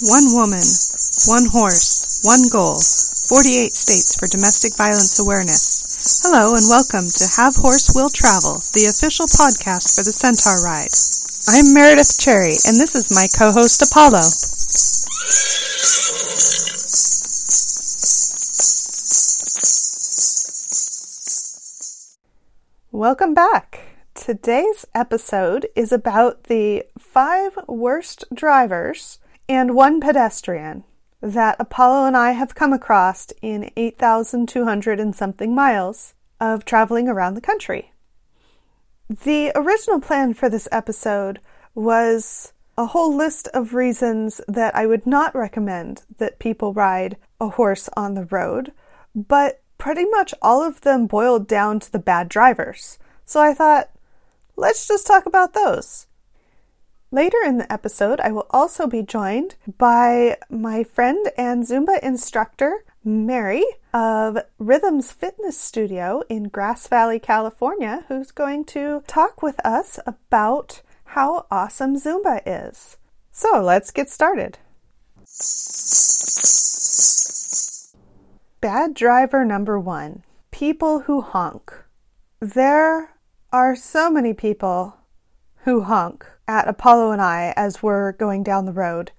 One woman, one horse, one goal. 48 states for domestic violence awareness. Hello and welcome to Have Horse Will Travel, the official podcast for the Centaur Ride. I'm Meredith Cherry and this is my co-host Apollo. Welcome back. Today's episode is about the five worst drivers and one pedestrian that Apollo and I have come across in 8,200 and something miles of traveling around the country. The original plan for this episode was a whole list of reasons that I would not recommend that people ride a horse on the road, but pretty much all of them boiled down to the bad drivers. So I thought, let's just talk about those. Later in the episode, I will also be joined by my friend and Zumba instructor, Mary of Rhythms Fitness Studio in Grass Valley, California, who's going to talk with us about how awesome Zumba is. So let's get started. Bad driver number one people who honk. There are so many people who honk at Apollo and I as we're going down the road.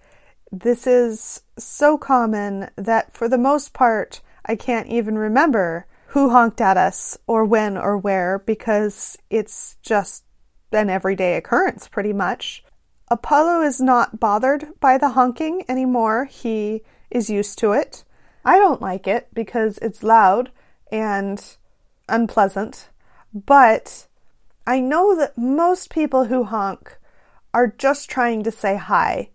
This is so common that for the most part, I can't even remember who honked at us or when or where because it's just an everyday occurrence pretty much. Apollo is not bothered by the honking anymore. He is used to it. I don't like it because it's loud and unpleasant, but I know that most people who honk are just trying to say hi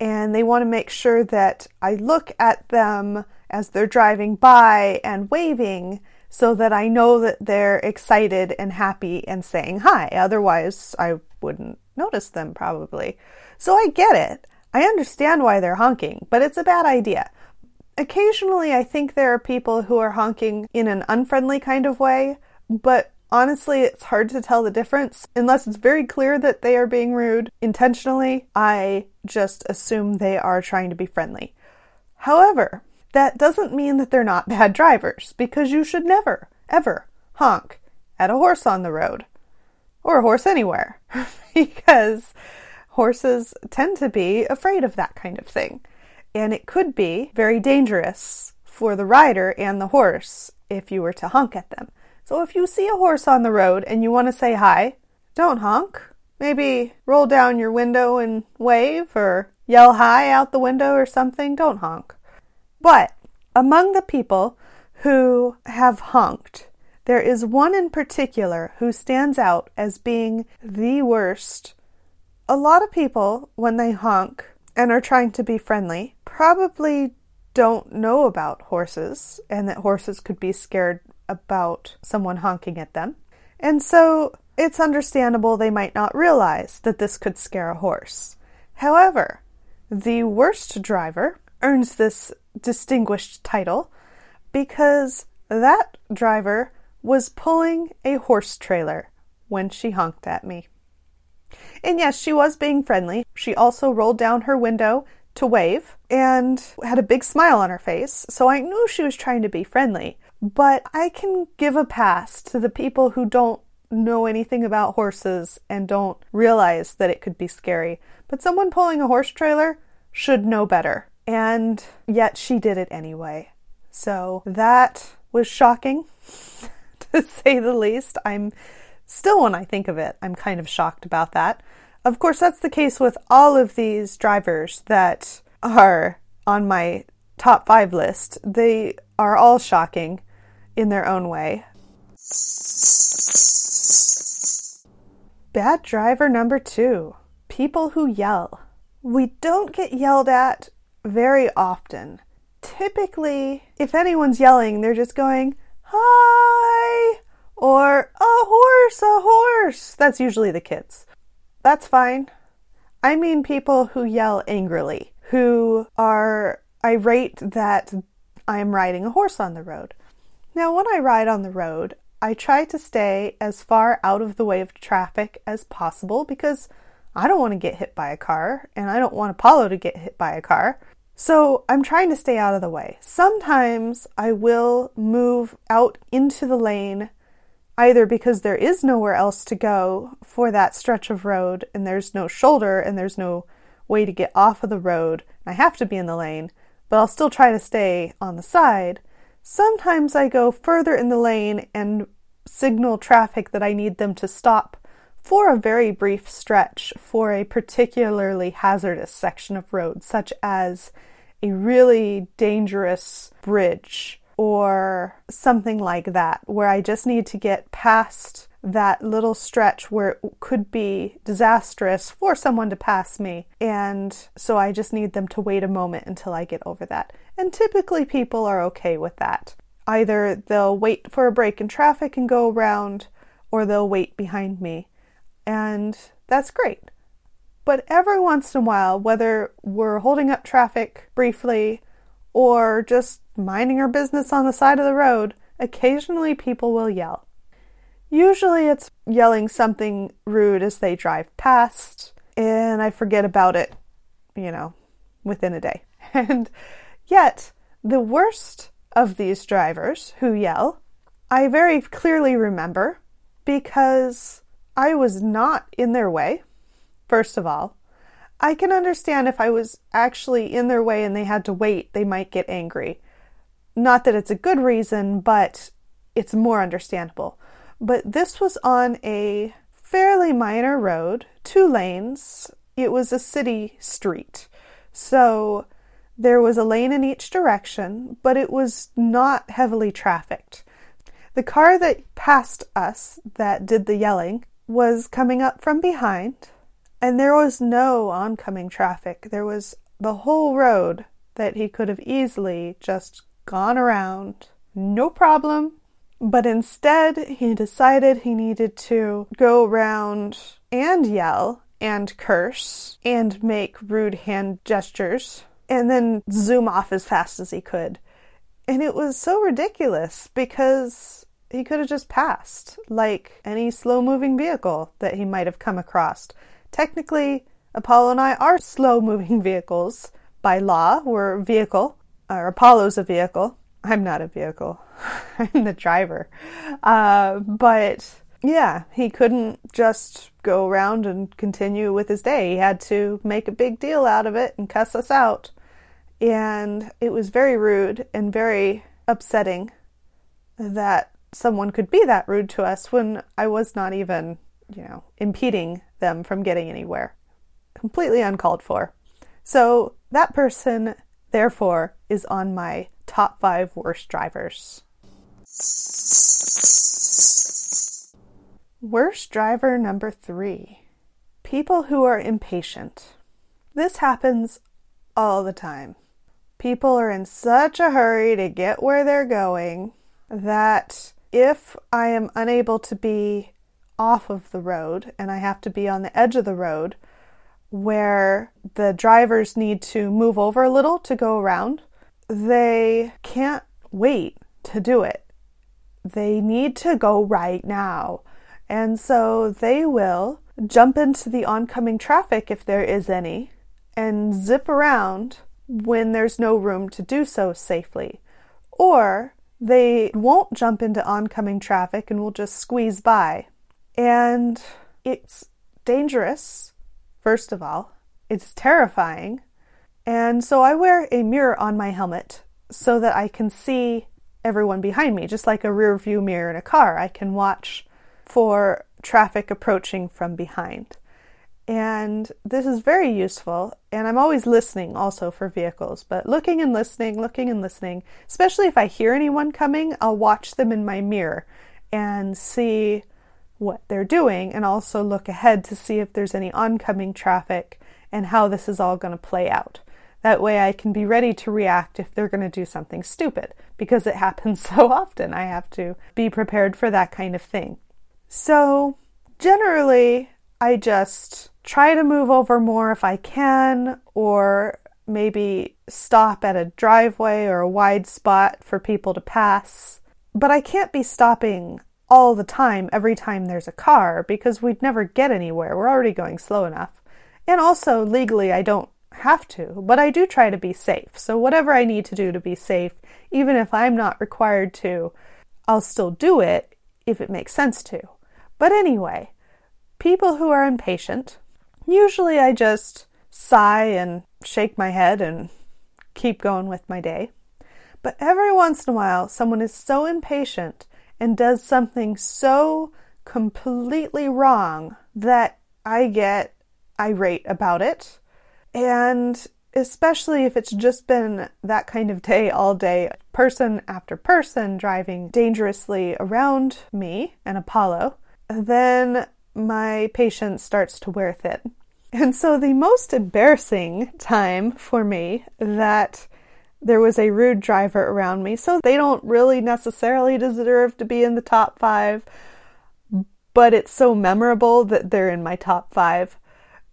and they want to make sure that I look at them as they're driving by and waving so that I know that they're excited and happy and saying hi. Otherwise, I wouldn't notice them probably. So I get it. I understand why they're honking, but it's a bad idea. Occasionally, I think there are people who are honking in an unfriendly kind of way, but Honestly, it's hard to tell the difference. Unless it's very clear that they are being rude intentionally, I just assume they are trying to be friendly. However, that doesn't mean that they're not bad drivers, because you should never, ever honk at a horse on the road or a horse anywhere, because horses tend to be afraid of that kind of thing. And it could be very dangerous for the rider and the horse if you were to honk at them. So if you see a horse on the road and you want to say hi, don't honk. Maybe roll down your window and wave or yell hi out the window or something. Don't honk. But among the people who have honked, there is one in particular who stands out as being the worst. A lot of people, when they honk and are trying to be friendly, probably don't know about horses and that horses could be scared about someone honking at them. And so it's understandable they might not realize that this could scare a horse. However, the worst driver earns this distinguished title because that driver was pulling a horse trailer when she honked at me. And yes, she was being friendly. She also rolled down her window to wave and had a big smile on her face, so I knew she was trying to be friendly. But I can give a pass to the people who don't know anything about horses and don't realize that it could be scary. But someone pulling a horse trailer should know better. And yet she did it anyway. So that was shocking, to say the least. I'm still, when I think of it, I'm kind of shocked about that. Of course, that's the case with all of these drivers that are on my top five list. They are all shocking in their own way. Bad driver number two people who yell. We don't get yelled at very often. Typically, if anyone's yelling, they're just going, Hi! Or, A horse, a horse! That's usually the kids. That's fine. I mean people who yell angrily, who are irate that I'm riding a horse on the road. Now, when I ride on the road, I try to stay as far out of the way of traffic as possible because I don't want to get hit by a car, and I don't want Apollo to get hit by a car. So I'm trying to stay out of the way. Sometimes I will move out into the lane either because there is nowhere else to go for that stretch of road and there's no shoulder and there's no way to get off of the road. I have to be in the lane, but I'll still try to stay on the side. Sometimes I go further in the lane and signal traffic that I need them to stop for a very brief stretch for a particularly hazardous section of road, such as a really dangerous bridge or something like that, where I just need to get past that little stretch where it could be disastrous for someone to pass me. And so I just need them to wait a moment until I get over that. And typically people are okay with that. Either they'll wait for a break in traffic and go around, or they'll wait behind me. And that's great. But every once in a while, whether we're holding up traffic briefly or just minding our business on the side of the road, occasionally people will yell. Usually it's yelling something rude as they drive past, and I forget about it, you know, within a day. And yet, the worst of these drivers who yell, I very clearly remember because I was not in their way first of all. I can understand if I was actually in their way and they had to wait, they might get angry. Not that it's a good reason, but it's more understandable. But this was on a fairly minor road, two lanes. It was a city street. So there was a lane in each direction, but it was not heavily trafficked. The car that passed us, that did the yelling, was coming up from behind and there was no oncoming traffic. There was the whole road that he could have easily just gone around, no problem. But instead, he decided he needed to go around and yell and curse and make rude hand gestures and then zoom off as fast as he could. And it was so ridiculous because he could have just passed like any slow moving vehicle that he might have come across. Technically, Apollo and I are slow moving vehicles by law. We're a vehicle, or Apollo's a vehicle. I'm not a vehicle, I'm the driver. Uh, but yeah, he couldn't just go around and continue with his day. He had to make a big deal out of it and cuss us out. And it was very rude and very upsetting that someone could be that rude to us when I was not even, you know, impeding them from getting anywhere. Completely uncalled for. So that person, therefore, is on my top five worst drivers. Worst driver number three people who are impatient. This happens all the time. People are in such a hurry to get where they're going that if I am unable to be off of the road and I have to be on the edge of the road where the drivers need to move over a little to go around, they can't wait to do it. They need to go right now. And so they will jump into the oncoming traffic if there is any and zip around when there's no room to do so safely. Or they won't jump into oncoming traffic and will just squeeze by and it's dangerous, first of all. It's terrifying. And so I wear a mirror on my helmet so that I can see everyone behind me, just like a rear view mirror in a car. I can watch for traffic approaching from behind. And this is very useful. And I'm always listening also for vehicles, but looking and listening, looking and listening, especially if I hear anyone coming, I'll watch them in my mirror and see what they're doing and also look ahead to see if there's any oncoming traffic and how this is all going to play out. That way I can be ready to react if they're going to do something stupid because it happens so often. I have to be prepared for that kind of thing. So, generally, I just try to move over more if I can, or maybe stop at a driveway or a wide spot for people to pass. But I can't be stopping all the time every time there's a car because we'd never get anywhere. We're already going slow enough. And also, legally, I don't have to, but I do try to be safe. So, whatever I need to do to be safe, even if I'm not required to, I'll still do it if it makes sense to. But anyway, people who are impatient, usually I just sigh and shake my head and keep going with my day. But every once in a while, someone is so impatient and does something so completely wrong that I get irate about it. And especially if it's just been that kind of day all day, person after person driving dangerously around me and Apollo, then my patience starts to wear thin. And so the most embarrassing time for me that there was a rude driver around me, so they don't really necessarily deserve to be in the top five, but it's so memorable that they're in my top five.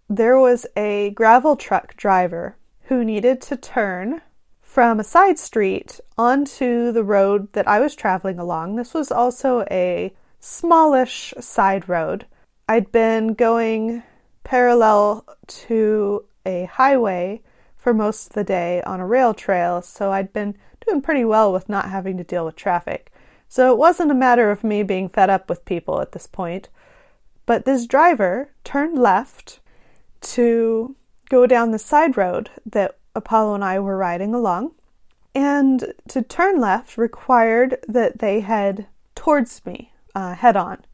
There was a gravel truck driver who needed to turn from a side street onto the road that I was traveling along. This was also a smallish side road. I'd been going parallel to a highway for most of the day on a rail trail, so I'd been doing pretty well with not having to deal with traffic. So it wasn't a matter of me being fed up with people at this point. But this driver turned left to go down the side road that Apollo and I were riding along. And to turn left required that they head towards me uh, head on.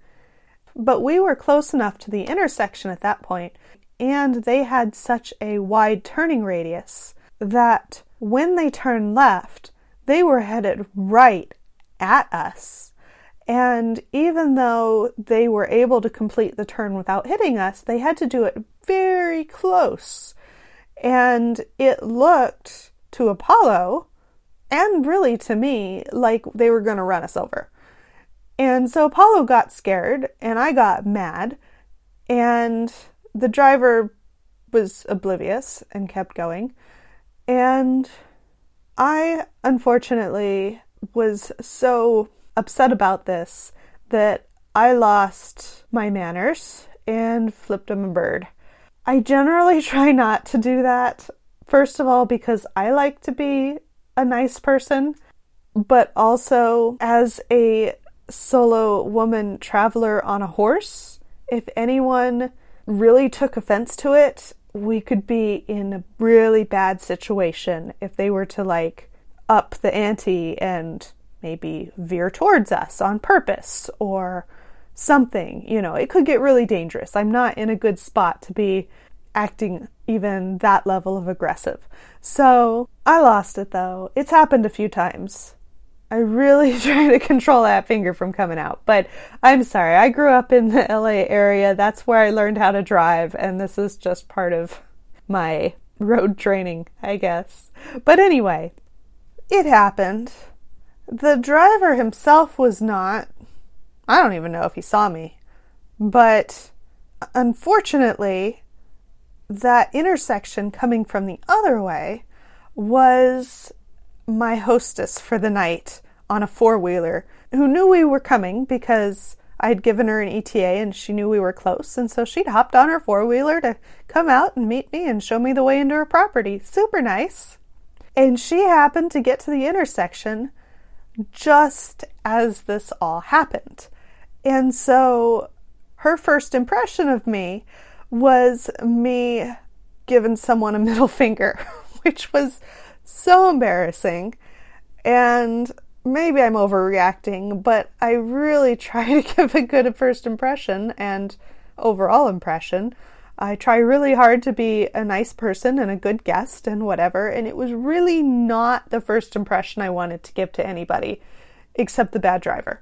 But we were close enough to the intersection at that point, and they had such a wide turning radius that when they turned left, they were headed right at us. And even though they were able to complete the turn without hitting us, they had to do it very close. And it looked to Apollo and really to me like they were going to run us over. And so Apollo got scared and I got mad. And the driver was oblivious and kept going. And I unfortunately was so upset about this that I lost my manners and flipped him a bird. I generally try not to do that. First of all, because I like to be a nice person, but also as a solo woman traveler on a horse. If anyone really took offense to it, we could be in a really bad situation if they were to like up the ante and maybe veer towards us on purpose or something. You know, it could get really dangerous. I'm not in a good spot to be acting even that level of aggressive. So I lost it though. It's happened a few times. I really try to control that finger from coming out. But I'm sorry, I grew up in the LA area. That's where I learned how to drive, and this is just part of my road training, I guess. But anyway, it happened. The driver himself was not. I don't even know if he saw me. But unfortunately, that intersection coming from the other way was my hostess for the night on a four wheeler who knew we were coming because I'd given her an ETA and she knew we were close. And so she'd hopped on her four wheeler to come out and meet me and show me the way into her property. Super nice. And she happened to get to the intersection just as this all happened. And so her first impression of me was me giving someone a middle finger, which was so embarrassing. And maybe I'm overreacting, but I really try to give a good first impression and overall impression. I try really hard to be a nice person and a good guest and whatever, and it was really not the first impression I wanted to give to anybody except the bad driver.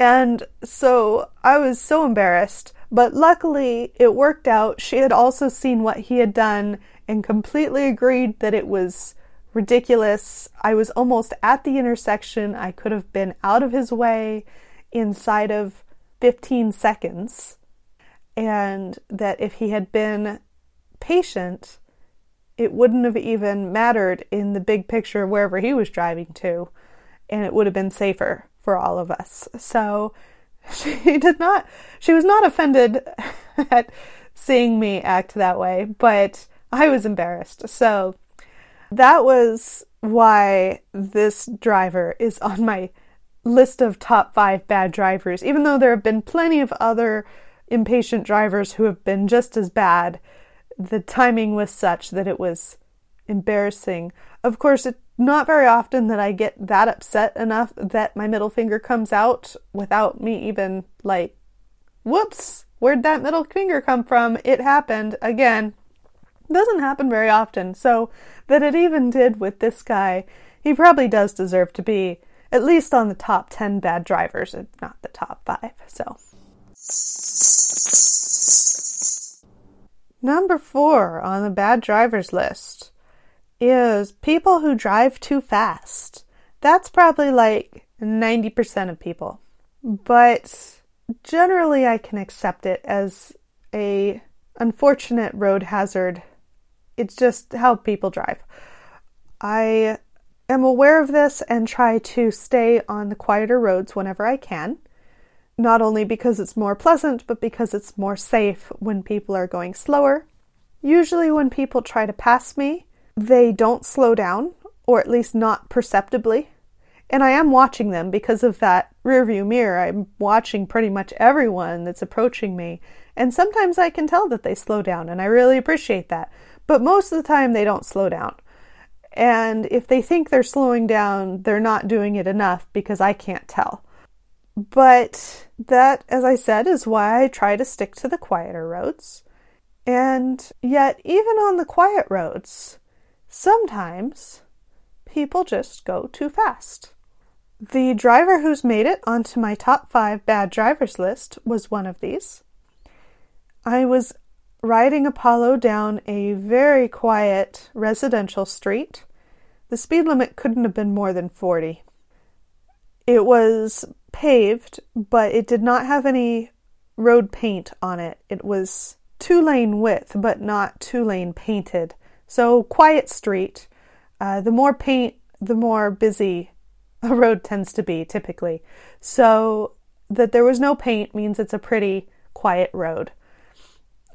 And so I was so embarrassed, but luckily it worked out. She had also seen what he had done and completely agreed that it was ridiculous. I was almost at the intersection. I could have been out of his way inside of 15 seconds. And that if he had been patient, it wouldn't have even mattered in the big picture of wherever he was driving to, and it would have been safer for all of us. So she did not, she was not offended at seeing me act that way, but I was embarrassed. So that was why this driver is on my list of top five bad drivers, even though there have been plenty of other impatient drivers who have been just as bad. The timing was such that it was embarrassing. Of course, it's not very often that I get that upset enough that my middle finger comes out without me even like, whoops, where'd that middle finger come from? It happened again. Doesn't happen very often. So that it even did with this guy, he probably does deserve to be at least on the top 10 bad drivers, if not the top five. So. Number four on the bad drivers list is people who drive too fast. That's probably like 90% of people. But generally I can accept it as a unfortunate road hazard. It's just how people drive. I am aware of this and try to stay on the quieter roads whenever I can. Not only because it's more pleasant, but because it's more safe when people are going slower. Usually, when people try to pass me, they don't slow down, or at least not perceptibly. And I am watching them because of that rearview mirror. I'm watching pretty much everyone that's approaching me. And sometimes I can tell that they slow down, and I really appreciate that. But most of the time, they don't slow down. And if they think they're slowing down, they're not doing it enough because I can't tell. But that, as I said, is why I try to stick to the quieter roads. And yet, even on the quiet roads, sometimes people just go too fast. The driver who's made it onto my top five bad drivers list was one of these. I was riding Apollo down a very quiet residential street. The speed limit couldn't have been more than 40. It was paved, but it did not have any road paint on it. It was two lane width, but not two lane painted. So, quiet street. Uh, the more paint, the more busy a road tends to be typically. So, that there was no paint means it's a pretty quiet road.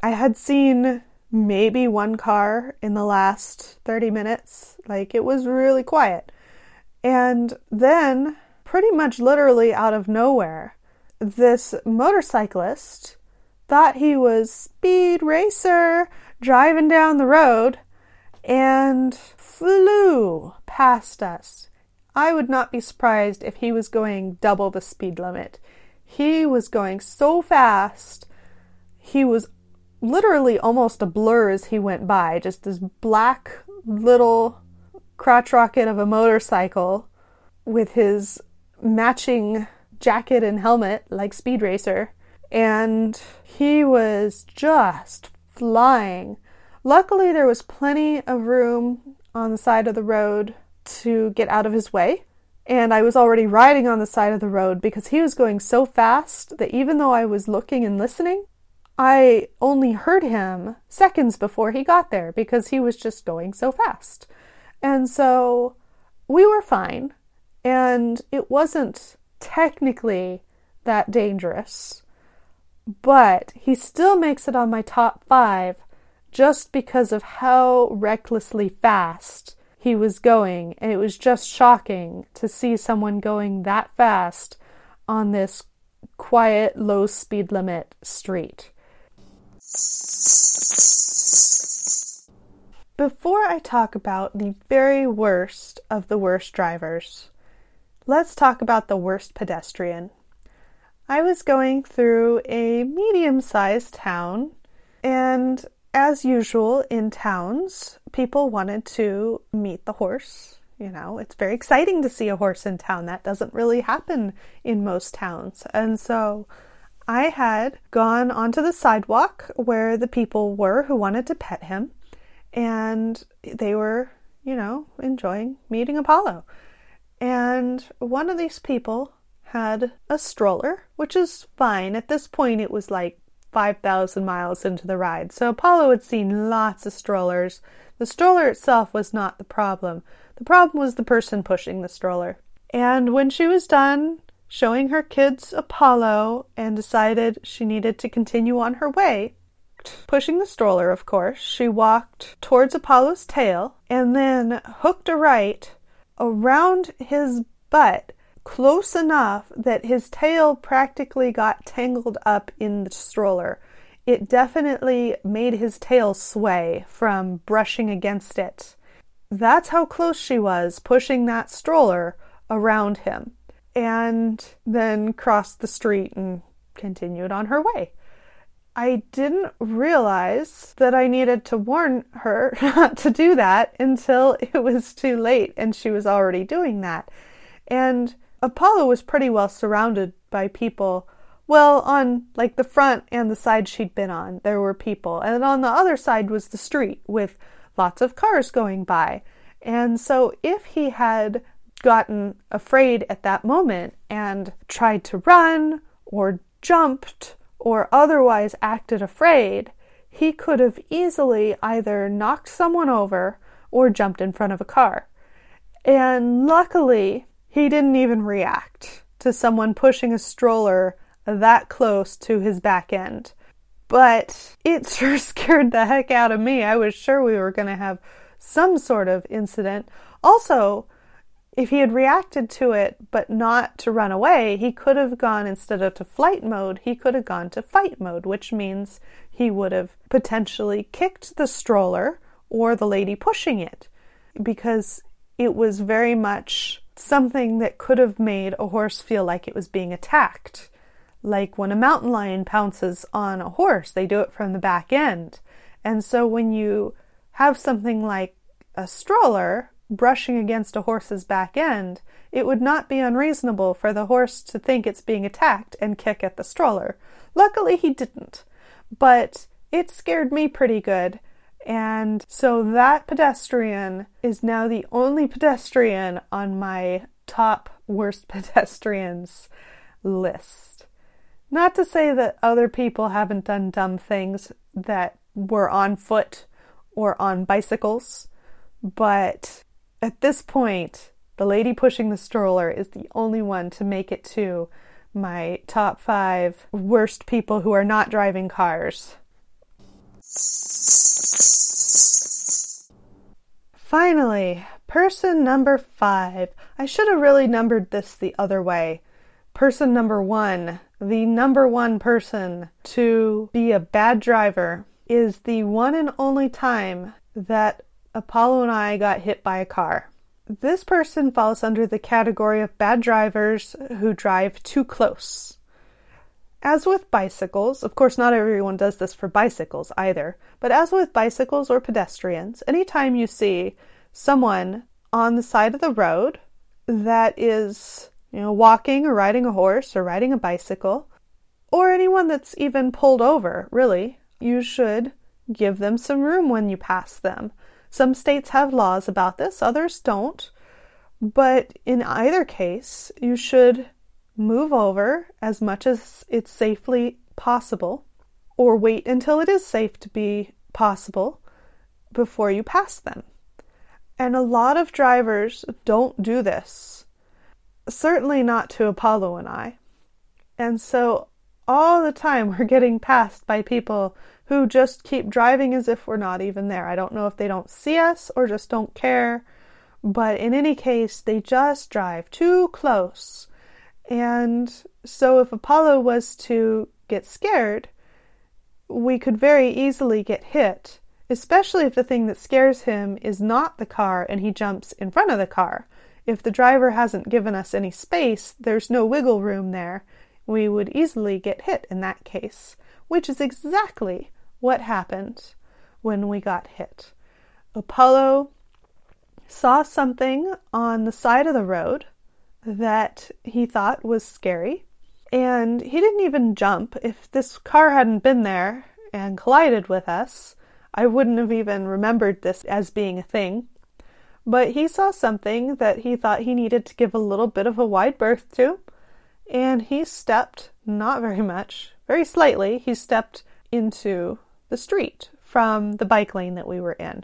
I had seen maybe one car in the last 30 minutes. Like it was really quiet. And then, pretty much literally out of nowhere, this motorcyclist thought he was speed racer driving down the road and flew past us. I would not be surprised if he was going double the speed limit. He was going so fast. He was literally almost a blur as he went by, just this black little crotch rocket of a motorcycle with his matching jacket and helmet like Speed Racer. And he was just flying. Luckily, there was plenty of room on the side of the road to get out of his way. And I was already riding on the side of the road because he was going so fast that even though I was looking and listening, I only heard him seconds before he got there because he was just going so fast. And so we were fine. And it wasn't technically that dangerous. But he still makes it on my top five just because of how recklessly fast he was going. And it was just shocking to see someone going that fast on this quiet, low speed limit street. Before I talk about the very worst of the worst drivers, let's talk about the worst pedestrian. I was going through a medium sized town, and as usual in towns, people wanted to meet the horse. You know, it's very exciting to see a horse in town. That doesn't really happen in most towns. And so I had gone onto the sidewalk where the people were who wanted to pet him, and they were, you know, enjoying meeting Apollo. And one of these people had a stroller, which is fine. At this point, it was like 5,000 miles into the ride, so Apollo had seen lots of strollers. The stroller itself was not the problem. The problem was the person pushing the stroller. And when she was done showing her kids Apollo and decided she needed to continue on her way, pushing the stroller, of course, she walked towards Apollo's tail and then hooked a right around his butt close enough that his tail practically got tangled up in the stroller. It definitely made his tail sway from brushing against it. That's how close she was pushing that stroller around him. And then crossed the street and continued on her way. I didn't realize that I needed to warn her not to do that until it was too late and she was already doing that. And Apollo was pretty well surrounded by people. Well, on like the front and the side she'd been on, there were people. And on the other side was the street with lots of cars going by. And so if he had gotten afraid at that moment and tried to run or jumped or otherwise acted afraid, he could have easily either knocked someone over or jumped in front of a car. And luckily, he didn't even react to someone pushing a stroller that close to his back end. But it sure scared the heck out of me. I was sure we were going to have some sort of incident. Also, if he had reacted to it but not to run away, he could have gone instead of to flight mode, he could have gone to fight mode, which means he would have potentially kicked the stroller or the lady pushing it because it was very much something that could have made a horse feel like it was being attacked. Like when a mountain lion pounces on a horse, they do it from the back end. And so when you have something like a stroller brushing against a horse's back end, it would not be unreasonable for the horse to think it's being attacked and kick at the stroller. Luckily, he didn't, but it scared me pretty good. And so that pedestrian is now the only pedestrian on my top worst pedestrians list. Not to say that other people haven't done dumb things that were on foot or on bicycles, but at this point, the lady pushing the stroller is the only one to make it to my top five worst people who are not driving cars. Finally, person number five. I should have really numbered this the other way. Person number one, the number one person to be a bad driver, is the one and only time that Apollo and I got hit by a car. This person falls under the category of bad drivers who drive too close. As with bicycles, of course, not everyone does this for bicycles either, but as with bicycles or pedestrians, anytime you see someone on the side of the road that is, you know, walking or riding a horse or riding a bicycle, or anyone that's even pulled over, really, you should give them some room when you pass them. Some states have laws about this, others don't. But in either case, you should move over as much as it's safely possible, or wait until it is safe to be possible before you pass them. And a lot of drivers don't do this. Certainly not to Apollo and I. And so all the time we're getting passed by people who just keep driving as if we're not even there. I don't know if they don't see us or just don't care, but in any case, they just drive too close. And so if Apollo was to get scared, we could very easily get hit, especially if the thing that scares him is not the car and he jumps in front of the car. If the driver hasn't given us any space, there's no wiggle room there. We would easily get hit in that case, which is exactly what happened when we got hit. Apollo saw something on the side of the road that he thought was scary, and he didn't even jump. If this car hadn't been there and collided with us, I wouldn't have even remembered this as being a thing. But he saw something that he thought he needed to give a little bit of a wide berth to, and he stepped, not very much, very slightly, he stepped into the street from the bike lane that we were in.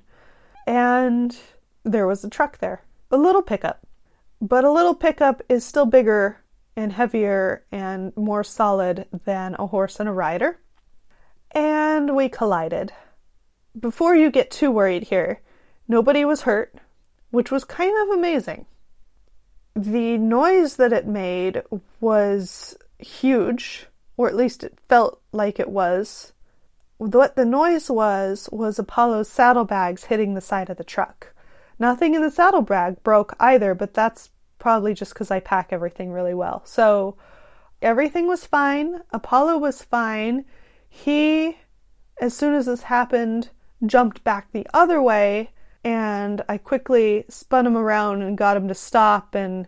And there was a truck there, a little pickup. But a little pickup is still bigger and heavier and more solid than a horse and a rider. and we collided. Before you get too worried here, nobody was hurt, which was kind of amazing. The noise that it made was huge, or at least it felt like it was. What the noise was, was Apollo's saddlebags hitting the side of the truck. Nothing in the saddlebag broke either, but that's probably just because I pack everything really well. So everything was fine. Apollo was fine. He, as soon as this happened, jumped back the other way, and I quickly spun him around and got him to stop and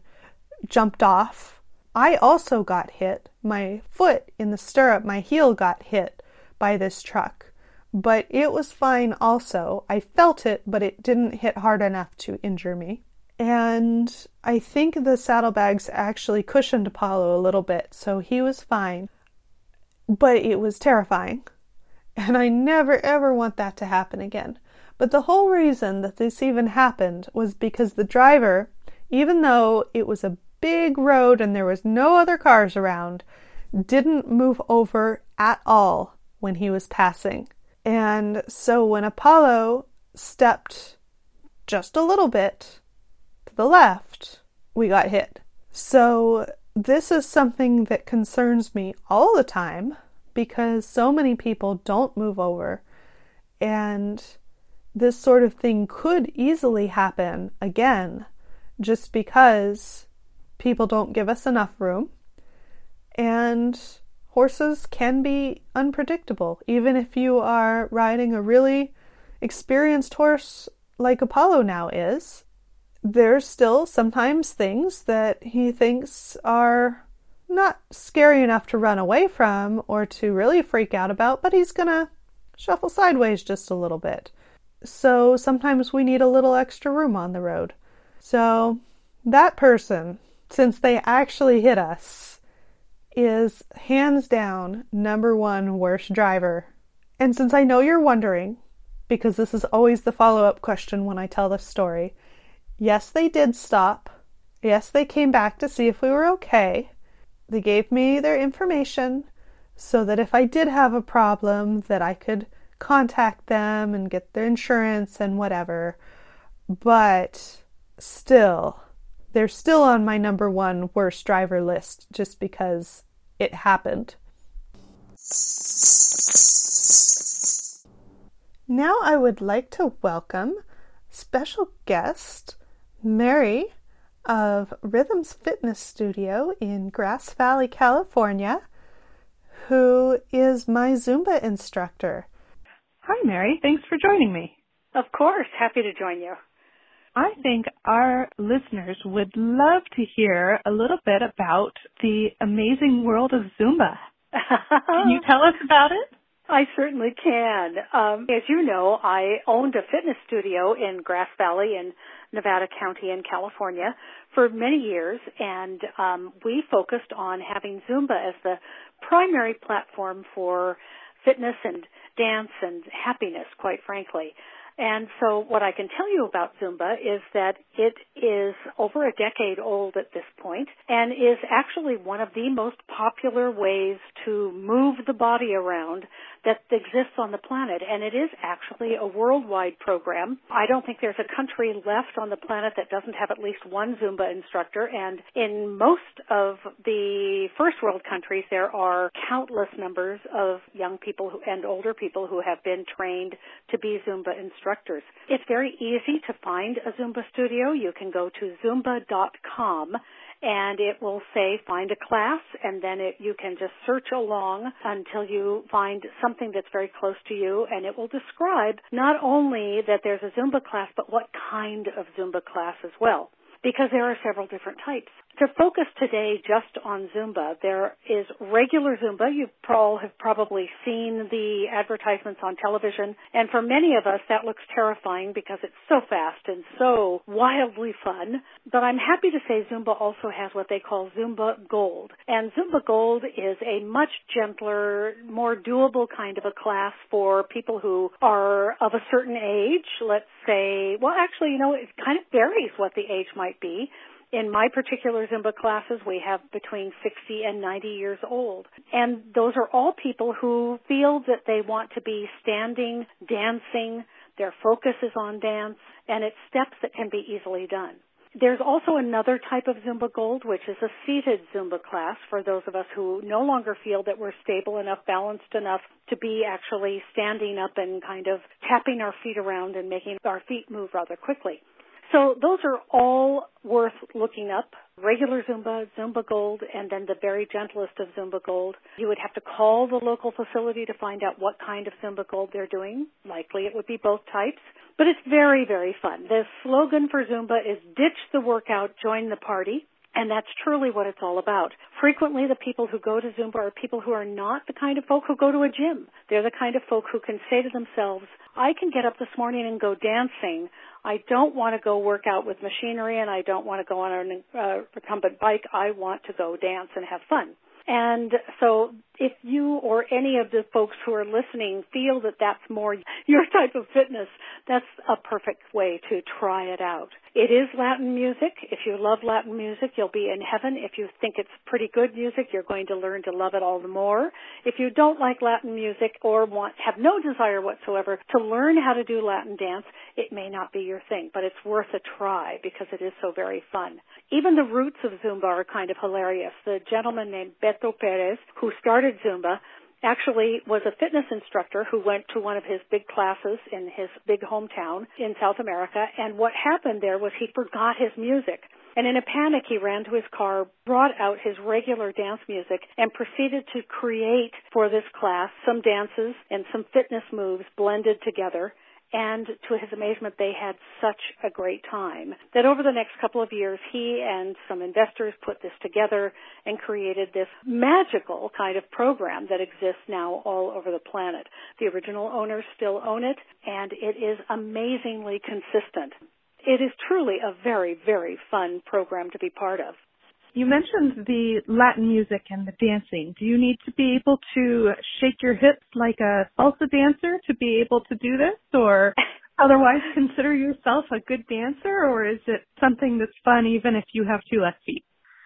jumped off. I also got hit. My foot in the stirrup, my heel got hit by this truck. But it was fine also. I felt it, but it didn't hit hard enough to injure me. And I think the saddlebags actually cushioned Apollo a little bit, so he was fine. But it was terrifying. And I never ever want that to happen again. But the whole reason that this even happened was because the driver, even though it was a big road and there was no other cars around, didn't move over at all when he was passing. And so when Apollo stepped just a little bit to the left, we got hit. So this is something that concerns me all the time because so many people don't move over and this sort of thing could easily happen again just because people don't give us enough room and horses can be unpredictable even if you are riding a really experienced horse like Apollo now is there's still sometimes things that he thinks are not scary enough to run away from or to really freak out about, but he's gonna shuffle sideways just a little bit. So sometimes we need a little extra room on the road. So that person, since they actually hit us, is hands down number one worst driver. And since I know you're wondering, because this is always the follow up question when I tell this story, Yes, they did stop. Yes, they came back to see if we were okay. They gave me their information so that if I did have a problem that I could contact them and get their insurance and whatever. But still, they're still on my number one worst driver list just because it happened. Now I would like to welcome special guest Mary of Rhythms Fitness Studio in Grass Valley, California, who is my Zumba instructor. Hi, Mary. Thanks for joining me. Of course. Happy to join you. I think our listeners would love to hear a little bit about the amazing world of Zumba. Can you tell us about it? I certainly can. Um, as you know, I owned a fitness studio in Grass Valley in Nevada County in California for many years, and um, we focused on having Zumba as the primary platform for fitness and dance and happiness, quite frankly. And so what I can tell you about Zumba is that it is over a decade old at this point and is actually one of the most popular ways to move the body around that exists on the planet, and it is actually a worldwide program. I don't think there's a country left on the planet that doesn't have at least one Zumba instructor, and in most of the first world countries, there are countless numbers of young people and older people who have been trained to be Zumba instructors. It's very easy to find a Zumba studio. You can go to zumba.com and it will say find a class and then it, you can just search along until you find something that's very close to you and it will describe not only that there's a Zumba class but what kind of Zumba class as well because there are several different types. To focus today just on Zumba, there is regular Zumba. You all have probably seen the advertisements on television, and for many of us that looks terrifying because it's so fast and so wildly fun. But I'm happy to say Zumba also has what they call Zumba Gold. And Zumba Gold is a much gentler, more doable kind of a class for people who are of a certain age. Let's say, well actually, you know, it kind of varies what the age might be In my particular Zumba classes, we have between 60 and 90 years old. And those are all people who feel that they want to be standing, dancing, their focus is on dance, and it's steps that can be easily done. There's also another type of Zumba Gold, which is a seated Zumba class for those of us who no longer feel that we're stable enough, balanced enough to be actually standing up and kind of tapping our feet around and making our feet move rather quickly. So those are all worth looking up. Regular Zumba, Zumba Gold, and then the very gentlest of Zumba Gold. You would have to call the local facility to find out what kind of Zumba Gold they're doing. Likely it would be both types. But it's very, very fun. The slogan for Zumba is ditch the workout, join the party. And that's truly what it's all about. Frequently the people who go to Zumba are people who are not the kind of folk who go to a gym. They're the kind of folk who can say to themselves, I can get up this morning and go dancing. I don't want to go work out with machinery and I don't want to go on a uh, recumbent bike. I want to go dance and have fun. And so if you or any of the folks who are listening feel that that's more your type of fitness, that's a perfect way to try it out. It is Latin music. If you love Latin music, you'll be in heaven. If you think it's pretty good music, you're going to learn to love it all the more. If you don't like Latin music or want, have no desire whatsoever to learn how to do Latin dance, it may not be your thing, but it's worth a try because it is so very fun. Even the roots of Zumba are kind of hilarious. The gentleman named Beto Perez, who started Zumba, actually was a fitness instructor who went to one of his big classes in his big hometown in South America. And what happened there was he forgot his music. And in a panic, he ran to his car, brought out his regular dance music, and proceeded to create for this class some dances and some fitness moves blended together and to his amazement, they had such a great time that over the next couple of years, he and some investors put this together and created this magical kind of program that exists now all over the planet. The original owners still own it, and it is amazingly consistent. It is truly a very, very fun program to be part of. You mentioned the Latin music and the dancing. Do you need to be able to shake your hips like a salsa dancer to be able to do this or otherwise consider yourself a good dancer or is it something that's fun even if you have two left feet?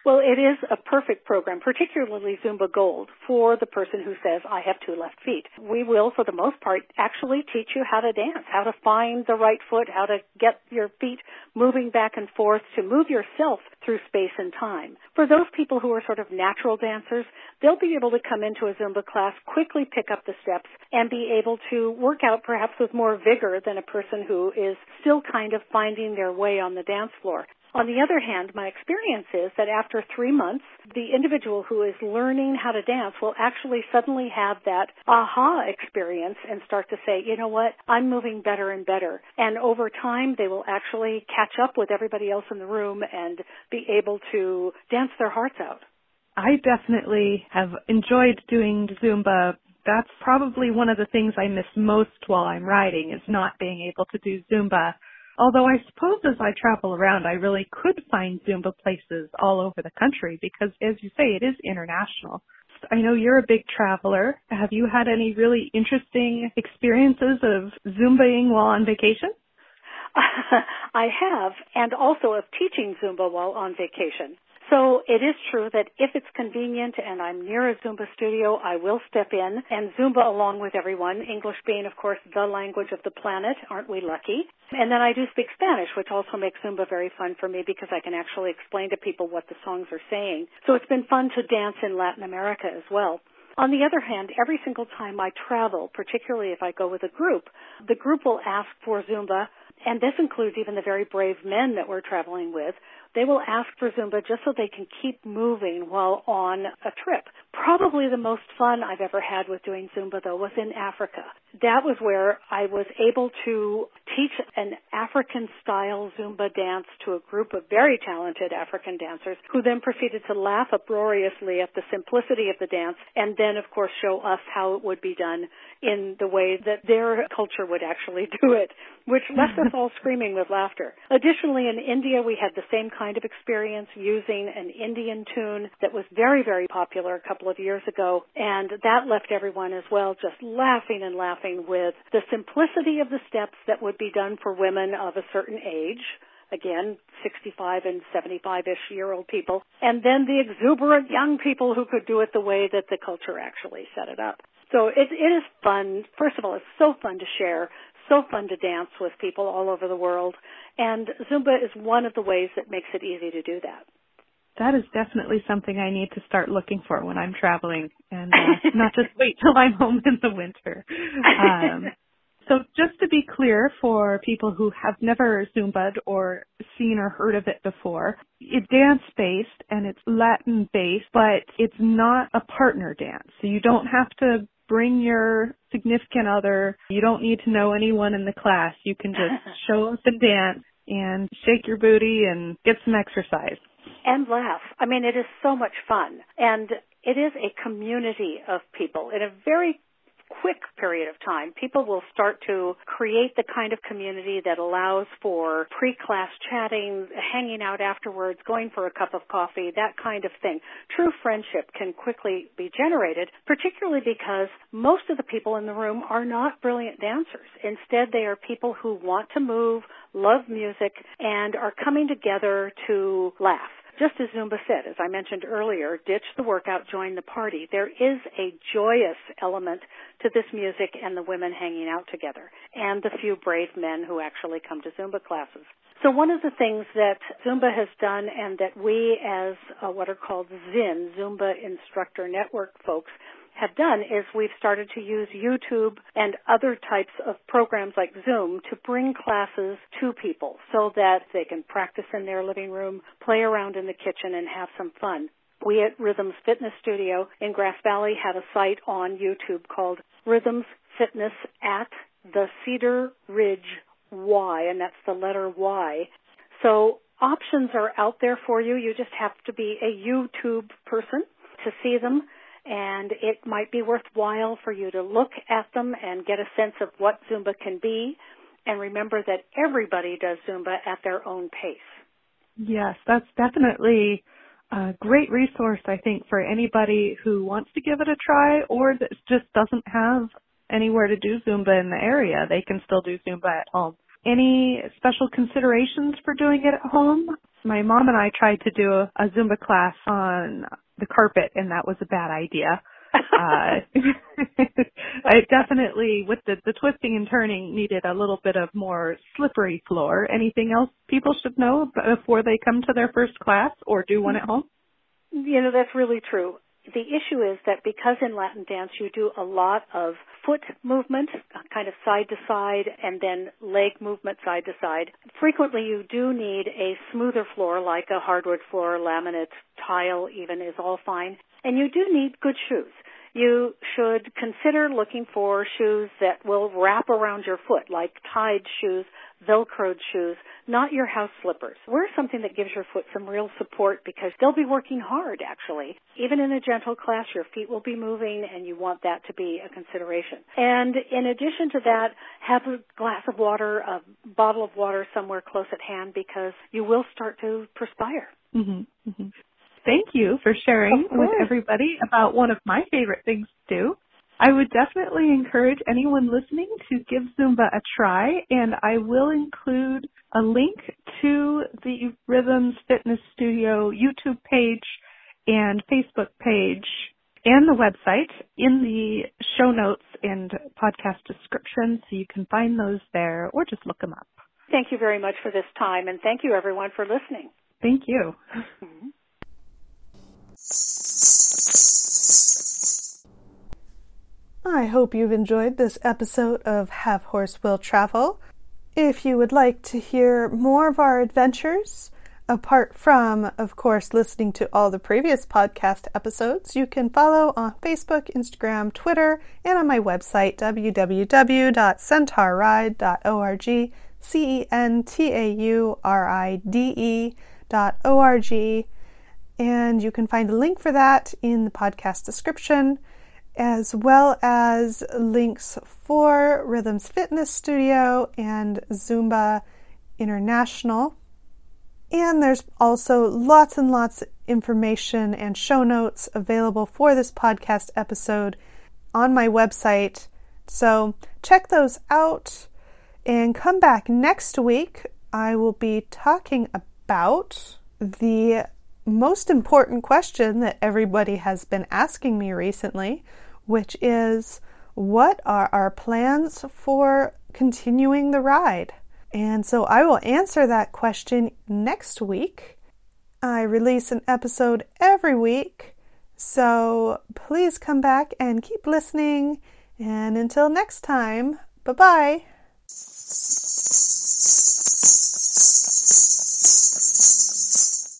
Well, it is a perfect program, particularly Zumba Gold, for the person who says, I have two left feet. We will, for the most part, actually teach you how to dance, how to find the right foot, how to get your feet moving back and forth, to move yourself through space and time. For those people who are sort of natural dancers, they'll be able to come into a Zumba class, quickly pick up the steps, and be able to work out perhaps with more vigor than a person who is still kind of finding their way on the dance floor. On the other hand, my experience is that after three months, the individual who is learning how to dance will actually suddenly have that aha experience and start to say, you know what, I'm moving better and better. And over time, they will actually catch up with everybody else in the room and be able to dance their hearts out. I definitely have enjoyed doing Zumba that's probably one of the things I miss most while I'm riding is not being able to do Zumba. Although I suppose as I travel around, I really could find Zumba places all over the country because, as you say, it is international. I know you're a big traveler. Have you had any really interesting experiences of Zumbaing while on vacation? I have, and also of teaching Zumba while on vacation. So it is true that if it's convenient and I'm near a Zumba studio, I will step in and Zumba along with everyone, English being, of course, the language of the planet. Aren't we lucky? And then I do speak Spanish, which also makes Zumba very fun for me because I can actually explain to people what the songs are saying. So it's been fun to dance in Latin America as well. On the other hand, every single time I travel, particularly if I go with a group, the group will ask for Zumba, and this includes even the very brave men that we're traveling with, they will ask for Zumba just so they can keep moving while on a trip. Probably the most fun I've ever had with doing Zumba though was in Africa. That was where I was able to teach an African style Zumba dance to a group of very talented African dancers who then proceeded to laugh uproariously at the simplicity of the dance and then of course show us how it would be done in the way that their culture would actually do it, which left us all screaming with laughter. Additionally, in India, we had the same kind of experience using an Indian tune that was very, very popular a couple of years ago, and that left everyone as well just laughing and laughing with the simplicity of the steps that would be done for women of a certain age again, 65 and 75-ish year old people, and then the exuberant young people who could do it the way that the culture actually set it up. So it, it is fun. First of all, it's so fun to share, so fun to dance with people all over the world, and Zumba is one of the ways that makes it easy to do that. That is definitely something I need to start looking for when I'm traveling and uh, not just wait till I'm home in the winter. Um, so just to be clear for people who have never Zumba'd or seen or heard of it before, it's dance based and it's Latin based, but it's not a partner dance. So you don't have to bring your significant other. You don't need to know anyone in the class. You can just show up and dance and shake your booty and get some exercise. And laugh. I mean, it is so much fun. And it is a community of people in a very quick period of time, people will start to create the kind of community that allows for pre-class chatting, hanging out afterwards, going for a cup of coffee, that kind of thing. True friendship can quickly be generated, particularly because most of the people in the room are not brilliant dancers. Instead, they are people who want to move, love music, and are coming together to laugh just as Zumba said, as I mentioned earlier, ditch the workout, join the party. There is a joyous element to this music and the women hanging out together and the few brave men who actually come to Zumba classes. So one of the things that Zumba has done and that we as uh, what are called ZIN, Zumba Instructor Network folks, have done is we've started to use YouTube and other types of programs like Zoom to bring classes to people so that they can practice in their living room, play around in the kitchen, and have some fun. We at Rhythms Fitness Studio in Grass Valley have a site on YouTube called Rhythms Fitness at the Cedar Ridge Y, and that's the letter Y. So options are out there for you. You just have to be a YouTube person to see them and it might be worthwhile for you to look at them and get a sense of what Zumba can be and remember that everybody does Zumba at their own pace. Yes, that's definitely a great resource, I think, for anybody who wants to give it a try or that just doesn't have anywhere to do Zumba in the area. They can still do Zumba at home. Any special considerations for doing it at home? My mom and I tried to do a, a Zumba class on the carpet and that was a bad idea. uh, I definitely, with the, the twisting and turning, needed a little bit of more slippery floor. Anything else people should know before they come to their first class or do one at home? You know, that's really true the issue is that because in Latin dance you do a lot of foot movement, uh, kind of side to side, and then leg movement side to side, frequently you do need a smoother floor like a hardwood floor, laminate, tile even is all fine. And you do need good shoes you should consider looking for shoes that will wrap around your foot, like tied shoes, Velcroed shoes, not your house slippers. Wear something that gives your foot some real support because they'll be working hard actually. Even in a gentle class, your feet will be moving and you want that to be a consideration. And in addition to that, have a glass of water, a bottle of water somewhere close at hand because you will start to perspire. Mm-hmm. Mm-hmm thank you for sharing with everybody about one of my favorite things to do. I would definitely encourage anyone listening to give Zumba a try, and I will include a link to the Rhythms Fitness Studio YouTube page and Facebook page and the website in the show notes and podcast description, so you can find those there or just look them up. Thank you very much for this time, and thank you everyone for listening. Thank you. Mm-hmm. I hope you've enjoyed this episode of Have Horse Will Travel. If you would like to hear more of our adventures, apart from, of course, listening to all the previous podcast episodes, you can follow on Facebook, Instagram, Twitter, and on my website, www.centaurride.org, C E N T A U R I D E dot O R G and you can find a link for that in the podcast description, as well as links for Rhythms Fitness Studio and Zumba International. And there's also lots and lots of information and show notes available for this podcast episode on my website. So check those out and come back next week I will be talking about the most important question that everybody has been asking me recently, which is what are our plans for continuing the ride? And so I will answer that question next week. I release an episode every week, so please come back and keep listening. And until next time, bye bye.